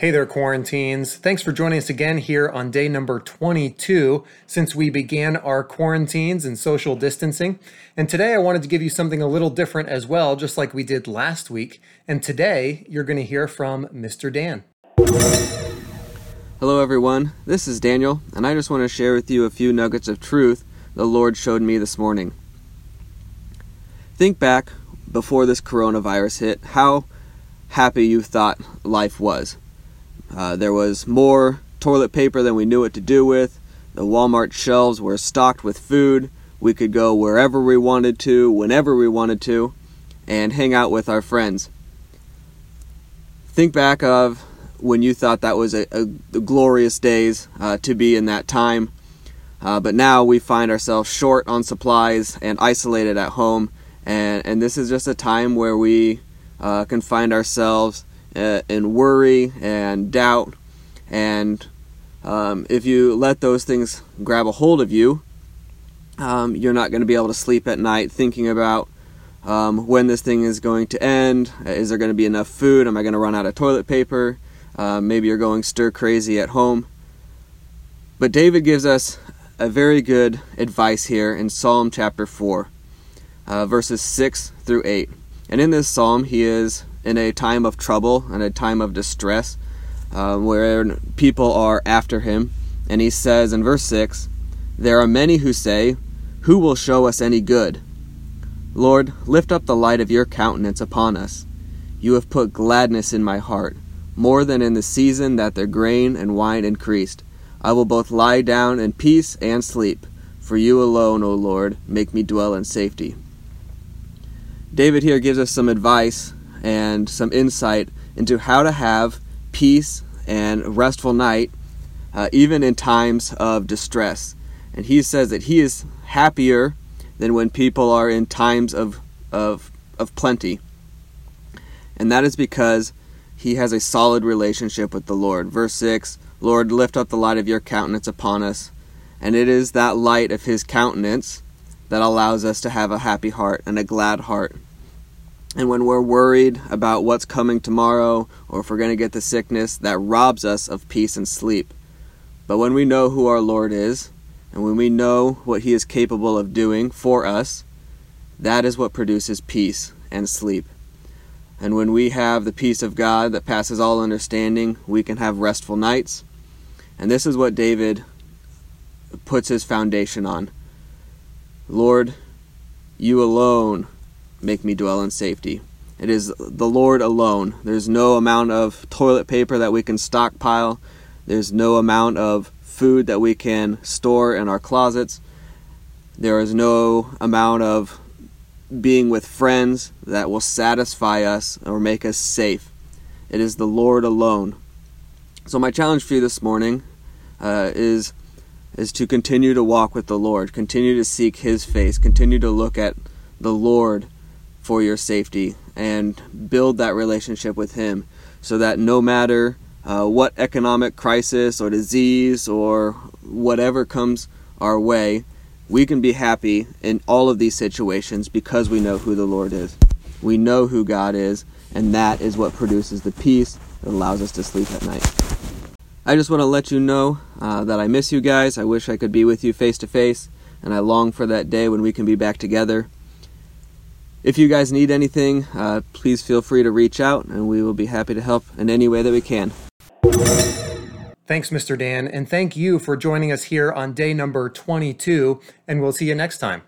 Hey there, quarantines. Thanks for joining us again here on day number 22 since we began our quarantines and social distancing. And today I wanted to give you something a little different as well, just like we did last week. And today you're going to hear from Mr. Dan. Hello, everyone. This is Daniel, and I just want to share with you a few nuggets of truth the Lord showed me this morning. Think back before this coronavirus hit, how happy you thought life was. Uh, there was more toilet paper than we knew what to do with. The Walmart shelves were stocked with food. We could go wherever we wanted to, whenever we wanted to, and hang out with our friends. Think back of when you thought that was a, a, glorious days uh, to be in that time. Uh, but now we find ourselves short on supplies and isolated at home. And, and this is just a time where we uh, can find ourselves uh, and worry and doubt. And um, if you let those things grab a hold of you, um, you're not going to be able to sleep at night thinking about um, when this thing is going to end. Is there going to be enough food? Am I going to run out of toilet paper? Uh, maybe you're going stir crazy at home. But David gives us a very good advice here in Psalm chapter 4, uh, verses 6 through 8. And in this psalm, he is in a time of trouble and a time of distress uh, where people are after him. And he says in verse 6 There are many who say, Who will show us any good? Lord, lift up the light of your countenance upon us. You have put gladness in my heart, more than in the season that their grain and wine increased. I will both lie down in peace and sleep, for you alone, O Lord, make me dwell in safety. David here gives us some advice and some insight into how to have peace and restful night uh, even in times of distress. And he says that he is happier than when people are in times of, of, of plenty. And that is because he has a solid relationship with the Lord. Verse 6 Lord, lift up the light of your countenance upon us. And it is that light of his countenance that allows us to have a happy heart and a glad heart. And when we're worried about what's coming tomorrow or if we're going to get the sickness, that robs us of peace and sleep. But when we know who our Lord is, and when we know what He is capable of doing for us, that is what produces peace and sleep. And when we have the peace of God that passes all understanding, we can have restful nights. And this is what David puts his foundation on. Lord, you alone make me dwell in safety. It is the Lord alone. There's no amount of toilet paper that we can stockpile. There's no amount of food that we can store in our closets. There is no amount of being with friends that will satisfy us or make us safe. It is the Lord alone. So my challenge for you this morning uh, is is to continue to walk with the Lord, continue to seek His face, continue to look at the Lord for your safety and build that relationship with Him so that no matter uh, what economic crisis or disease or whatever comes our way, we can be happy in all of these situations because we know who the Lord is. We know who God is, and that is what produces the peace that allows us to sleep at night. I just want to let you know uh, that I miss you guys. I wish I could be with you face to face, and I long for that day when we can be back together. If you guys need anything, uh, please feel free to reach out, and we will be happy to help in any way that we can. Thanks, Mr. Dan, and thank you for joining us here on day number 22, and we'll see you next time.